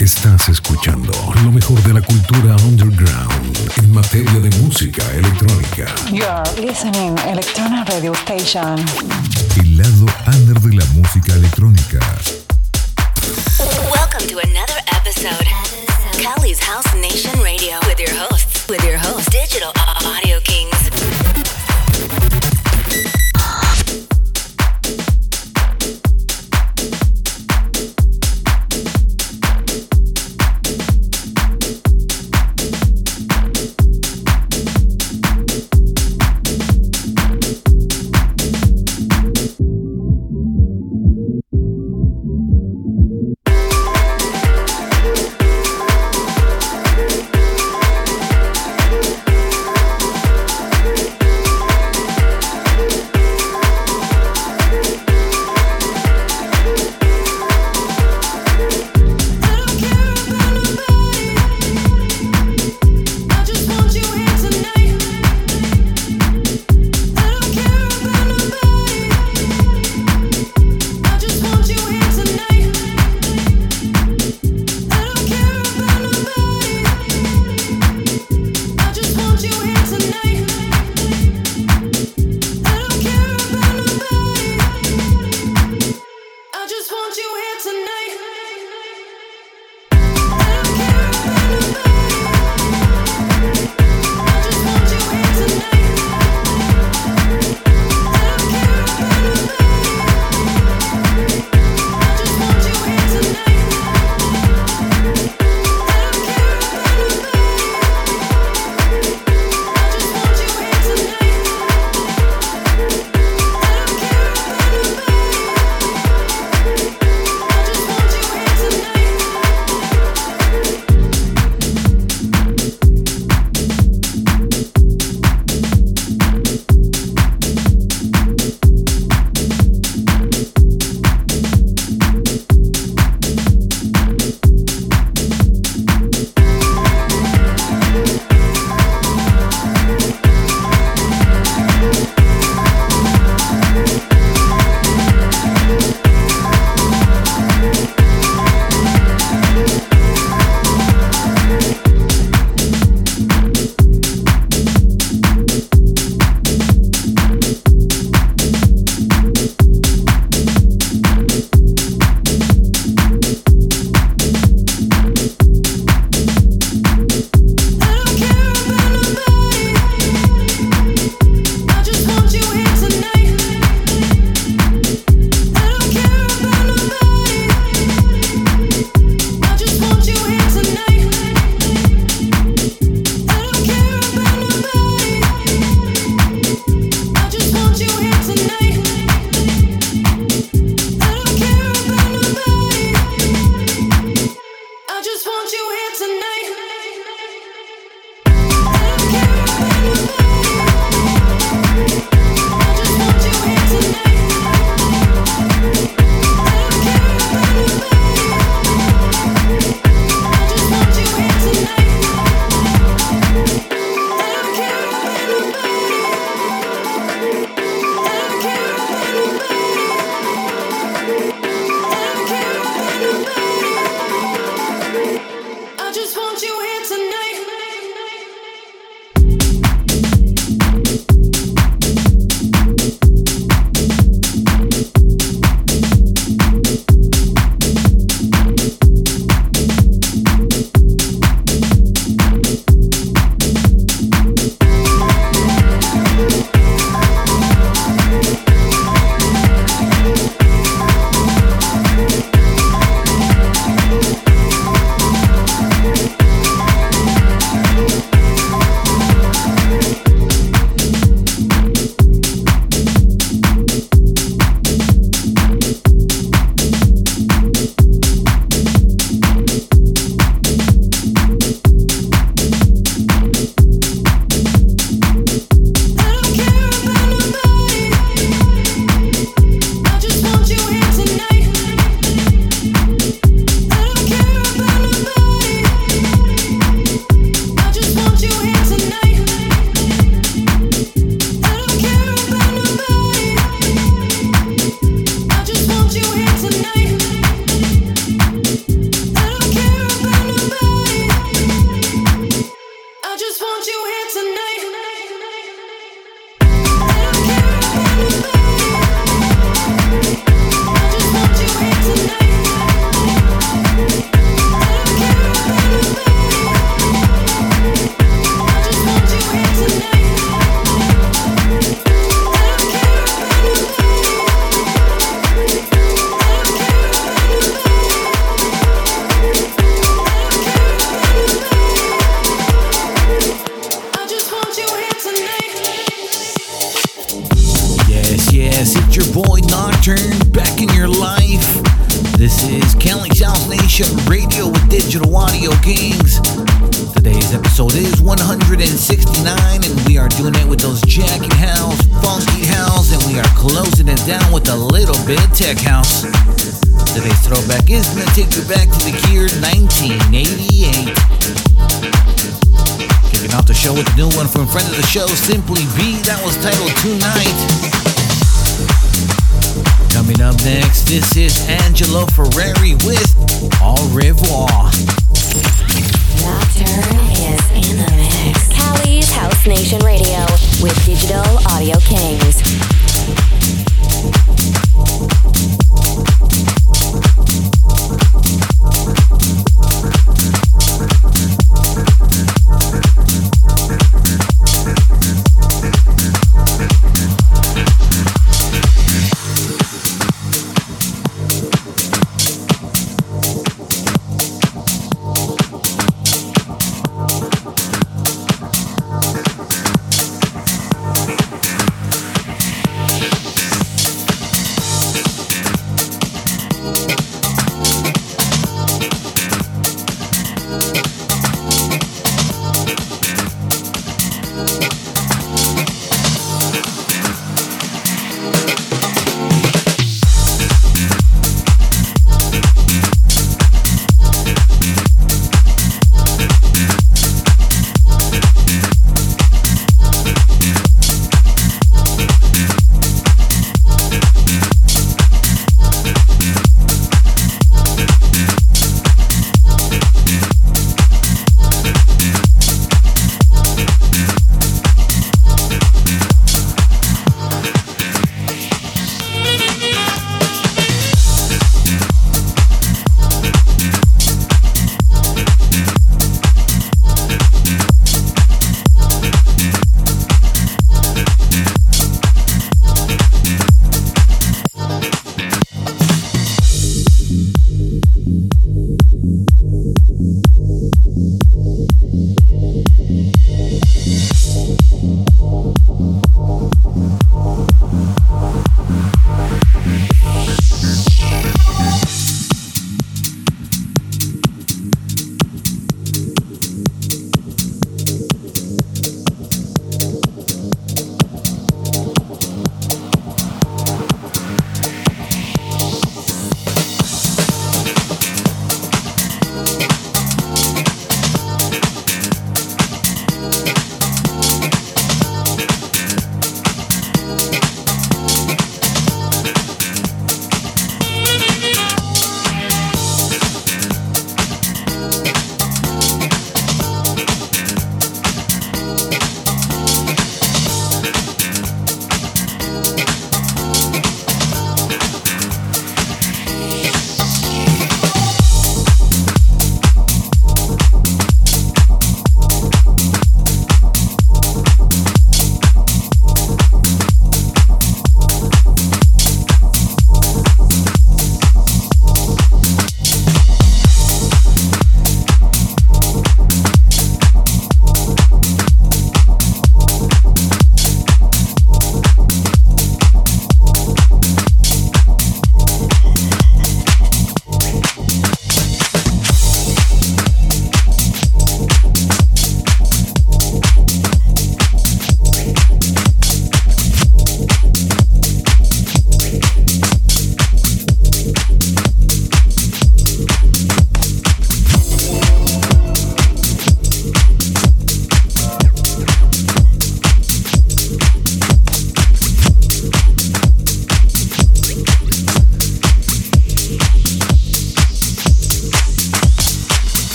Estás escuchando lo mejor de la cultura underground en materia de música electrónica. You're listening Electronic Radio Station. El lado under de la música electrónica. Welcome to another episode. Cali's House Nation Radio with your hosts, with your host, Digital Audio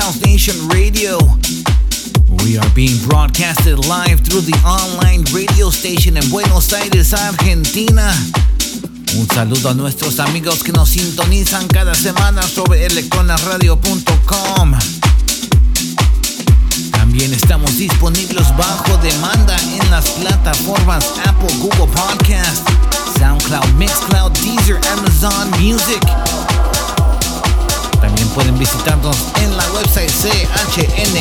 South Nation Radio. We are being broadcasted live through the online radio station in Buenos Aires, Argentina. Un saludo a nuestros amigos que nos sintonizan cada semana sobre electronaradio.com. También estamos disponibles bajo demanda en las plataformas Apple, Google Podcast, SoundCloud, Mixcloud, Deezer, Amazon Music pueden visitarnos en la website chnr.live.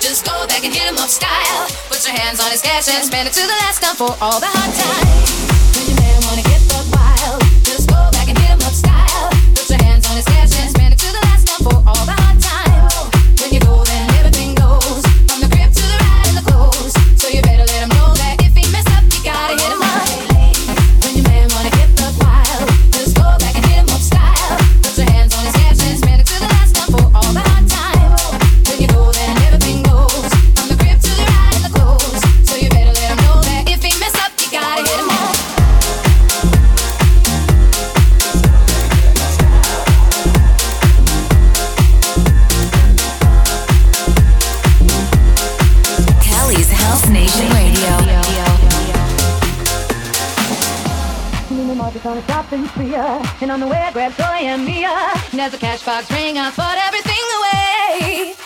Just go back and hit him up style. Put your hands on his cash and spend it to the last dime for all the hot time. And on the way I grabbed Troy and Mia. And as the cash box rang, I thought everything away.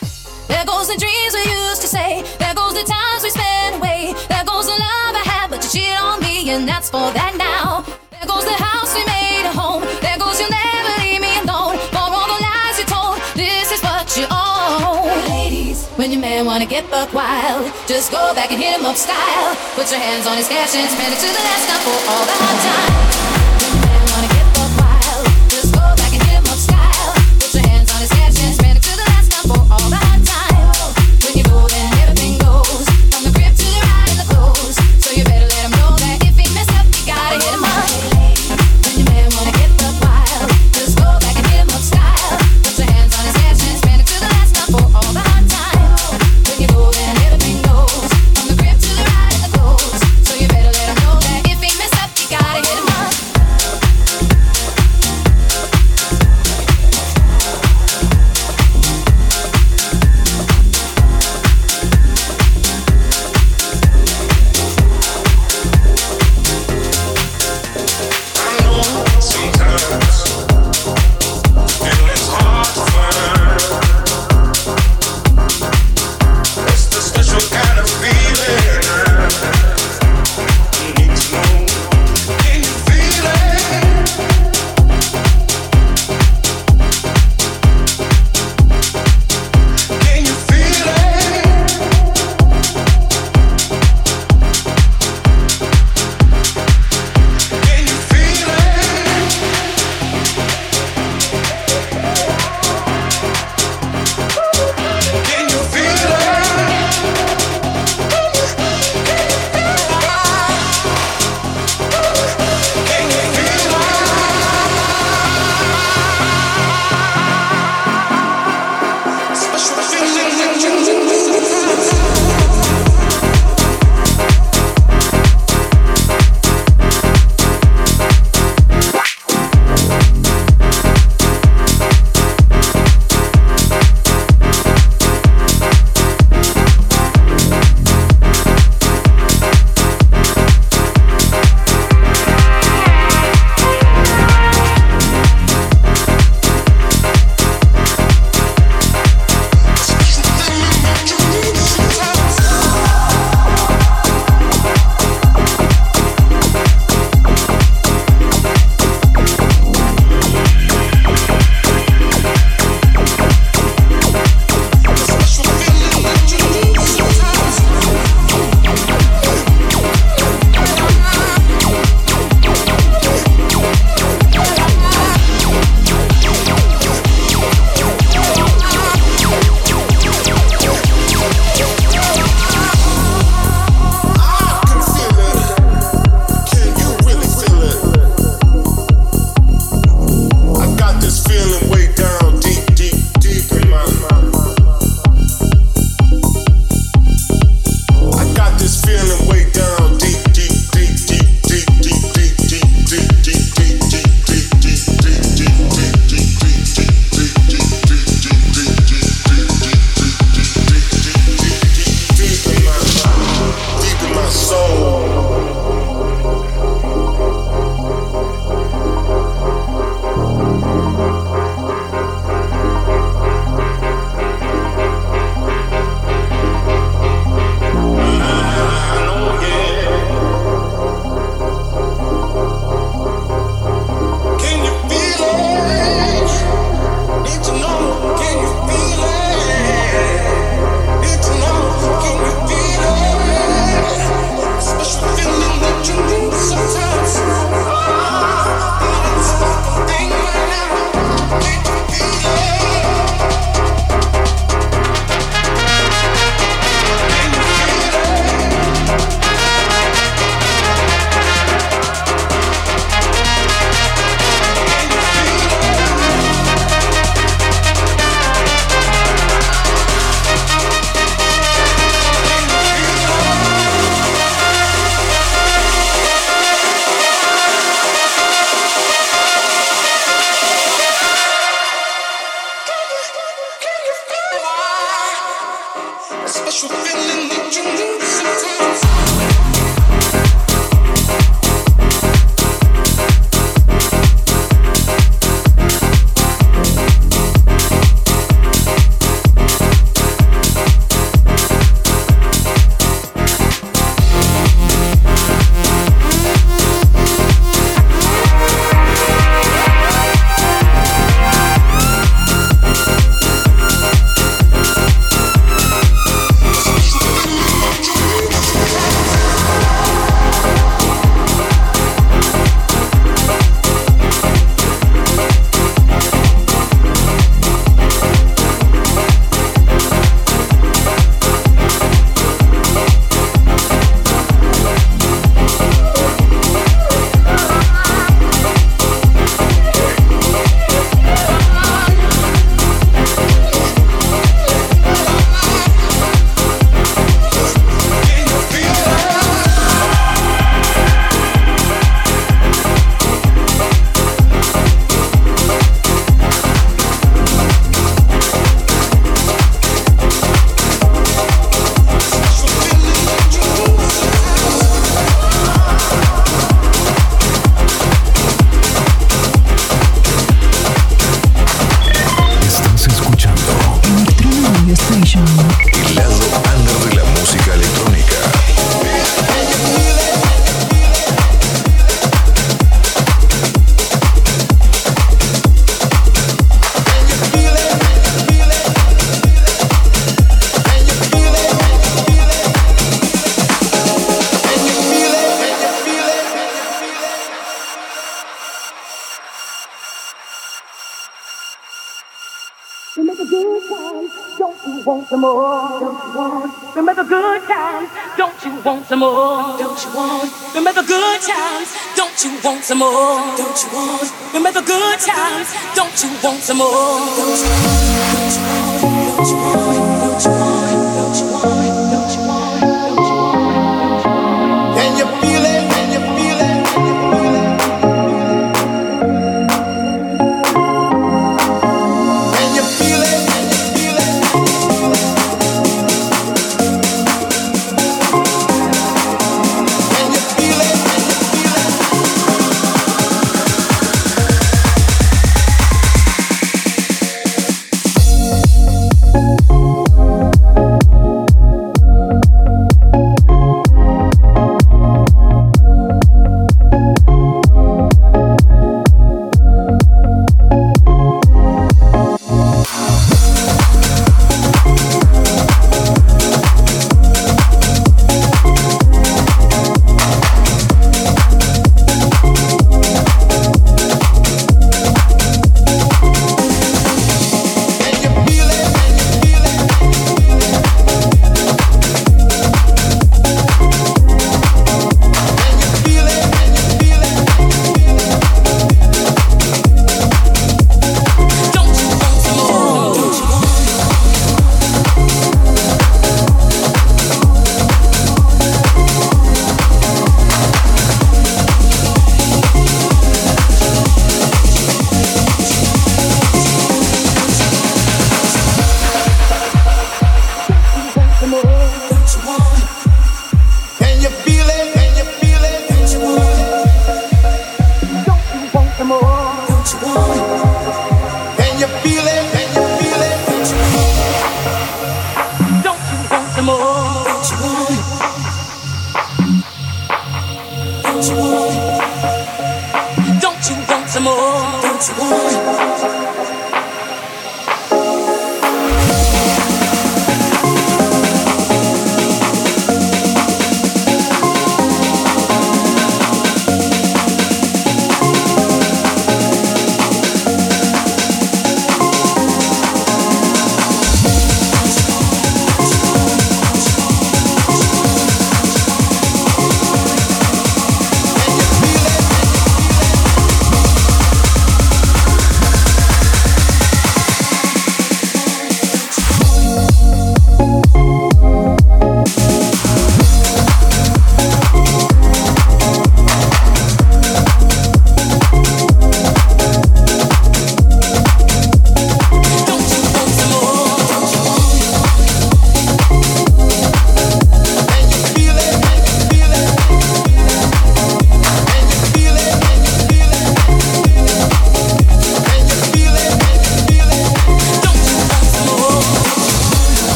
There goes the dreams we used to say. There goes the times we spent away. There goes the love I had, but you cheated on me, and that's for that now. There goes the house we made a home. There goes you'll never leave me alone. For all the lies you told, this is what you own. Ladies, when your man wanna get buck wild, just go back and hit him up style. Put your hands on his cash and spend it to the last time for all the hard times. some more? Don't you want? Remember good times? Don't you want some more? Don't you want? Remember good times? Don't you want some more?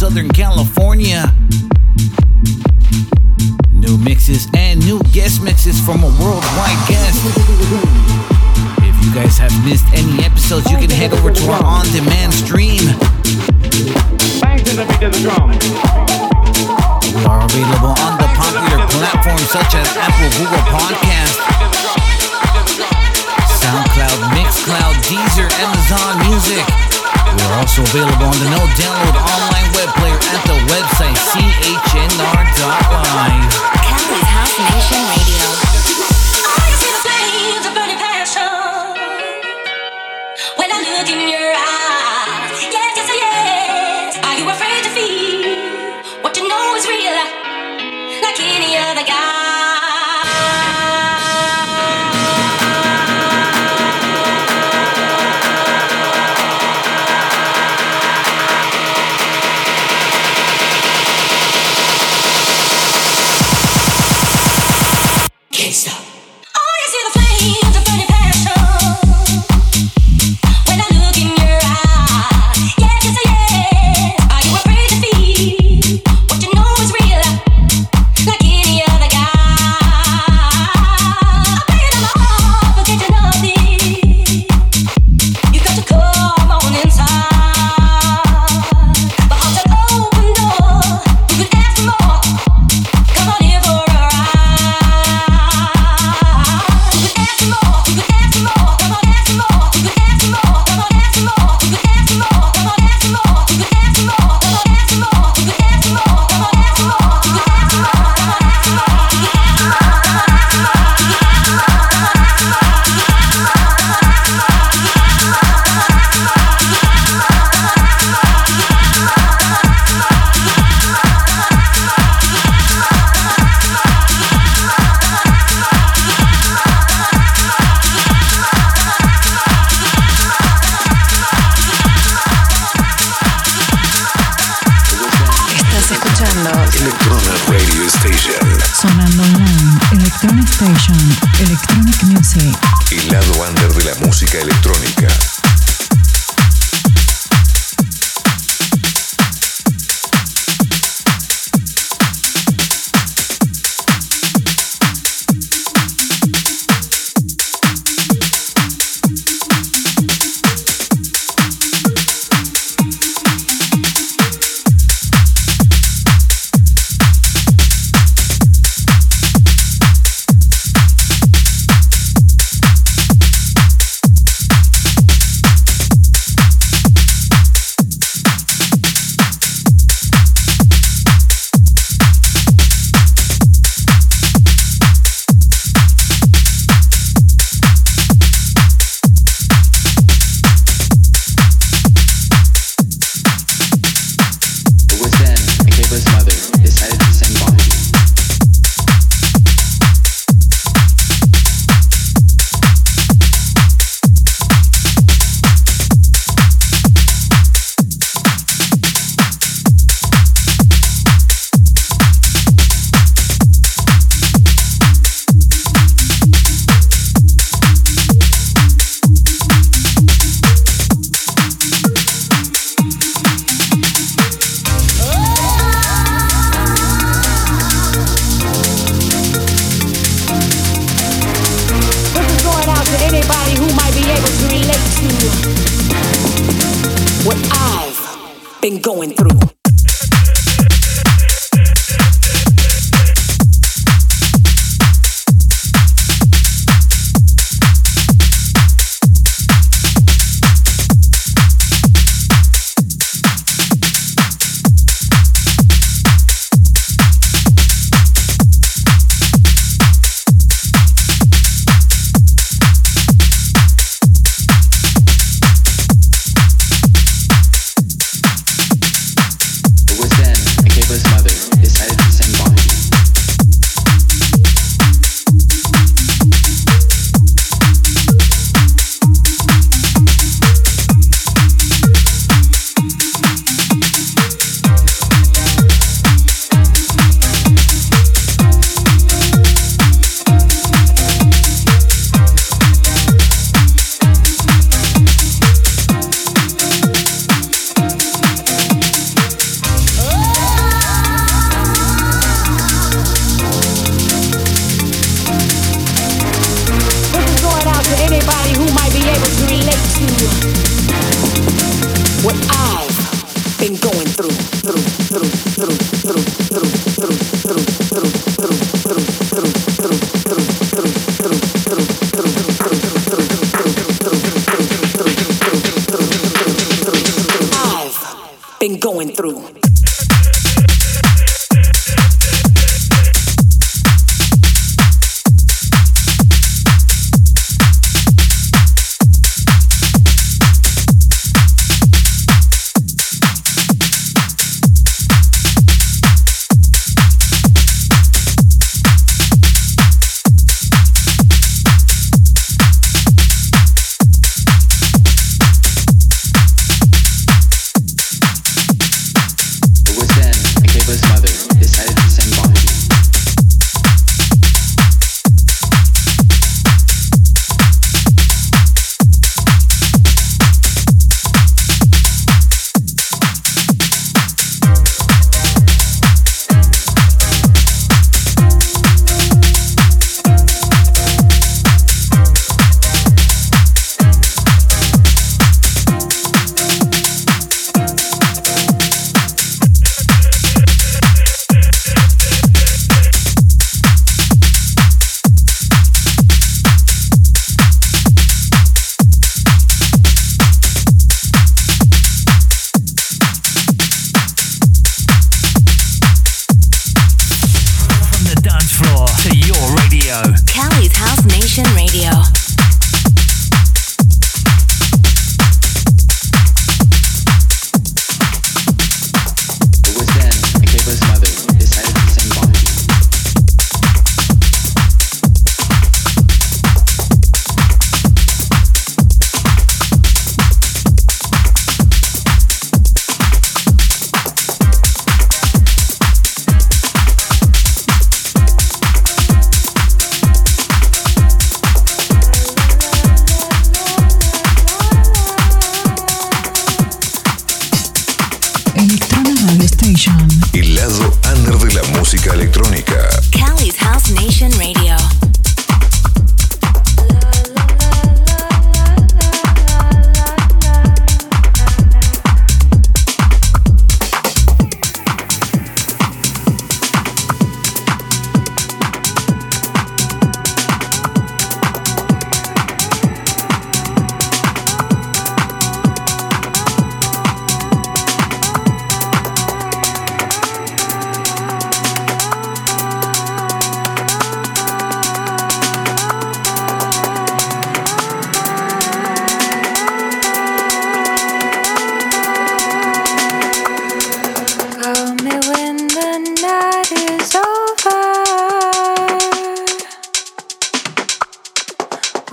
Southern California.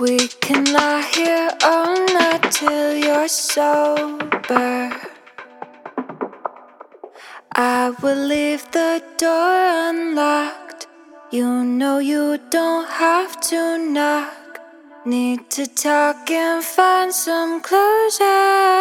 We can lie here all night till you're sober. I will leave the door unlocked. You know you don't have to knock. Need to talk and find some closure.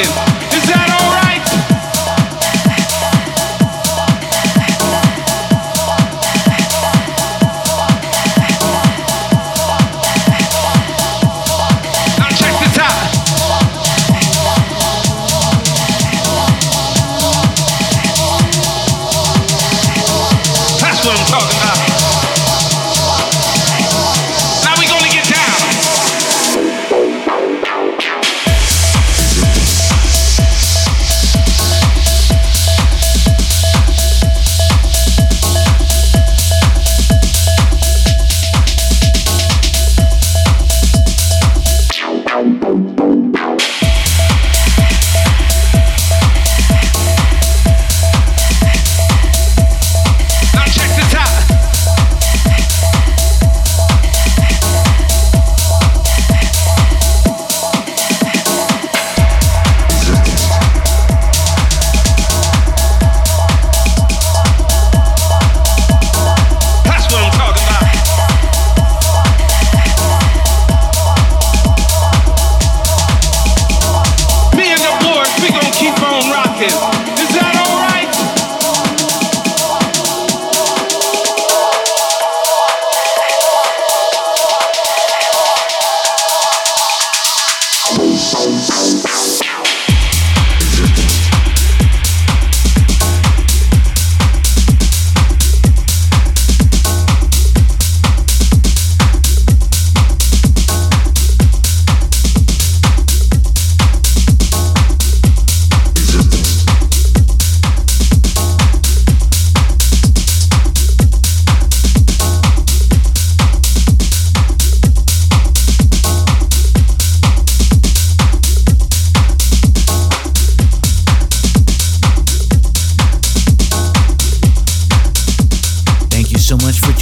On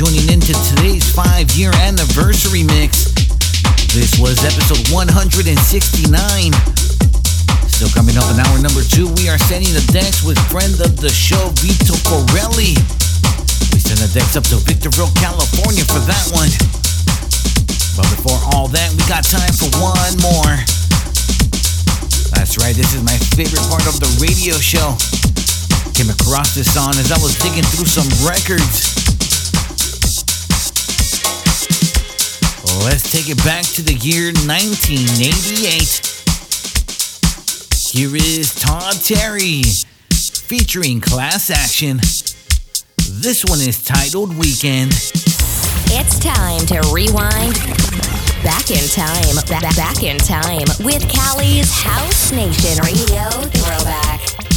tuning in to today's five year anniversary mix. This was episode 169. Still coming up in hour number two, we are sending the decks with friend of the show, Vito Corelli. We send the decks up to Victorville, California for that one. But before all that, we got time for one more. That's right, this is my favorite part of the radio show. Came across this song as I was digging through some records. Let's take it back to the year 1988. Here is Todd Terry featuring Class Action. This one is titled Weekend. It's time to rewind back in time, back, back in time with Cali's House Nation Radio Throwback.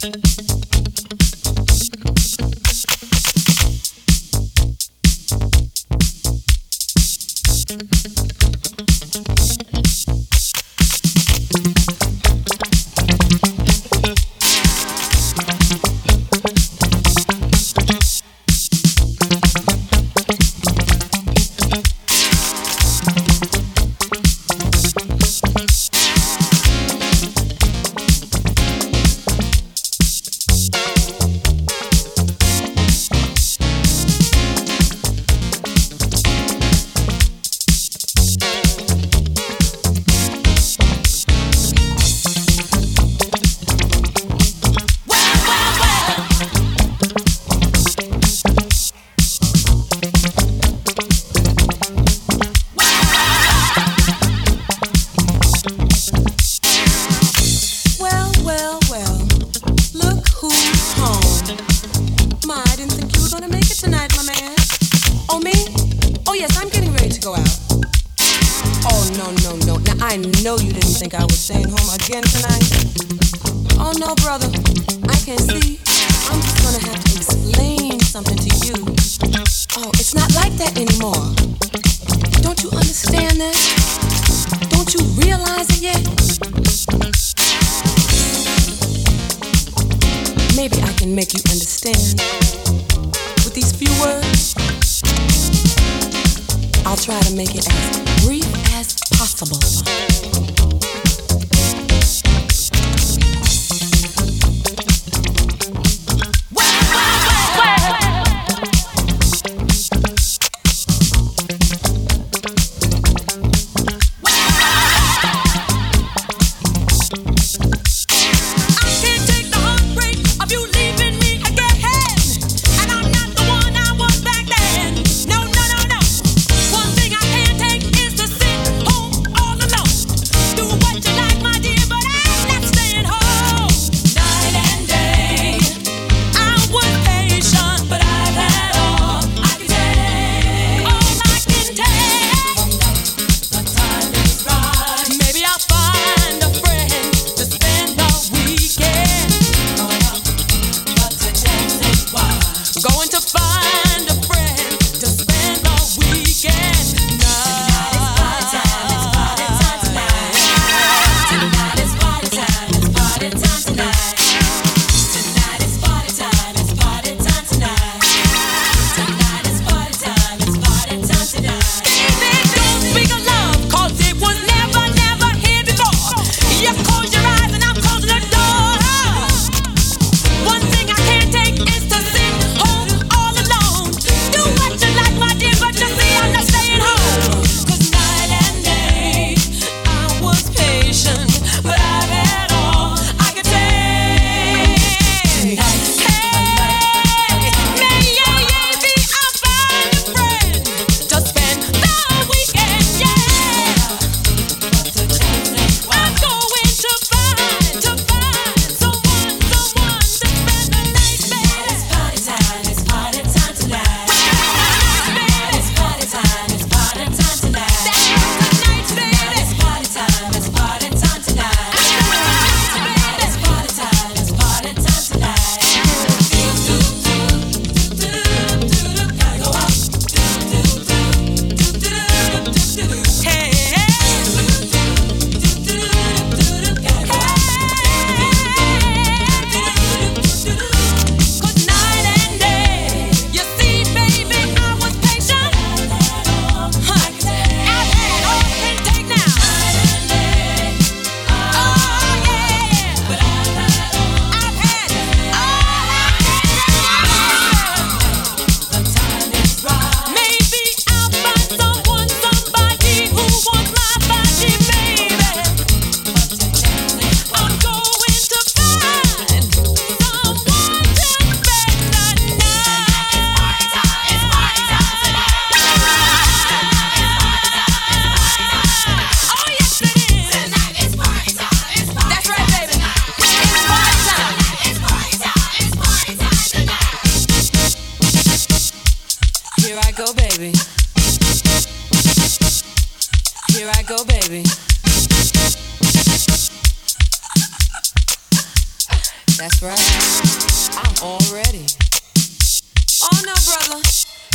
thank you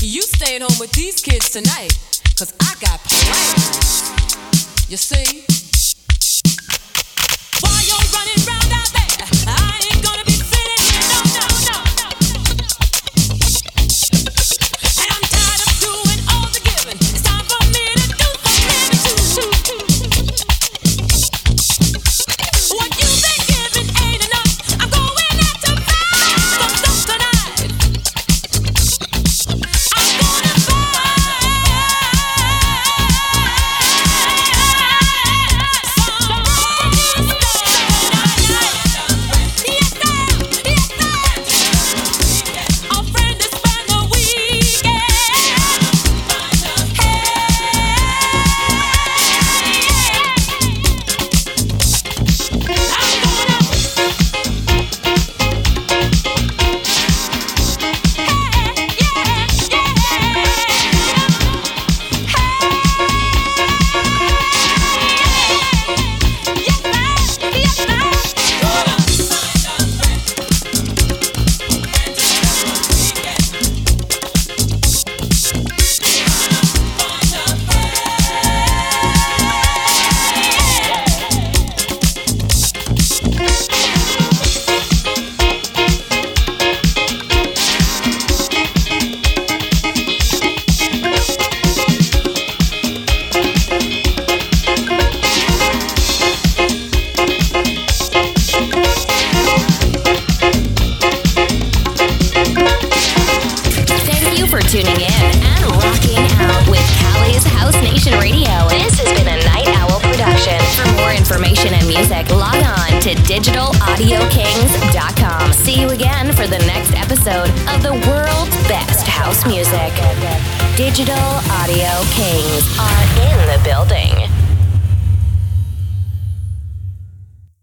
You staying home with these kids tonight, cause I got plans. You see?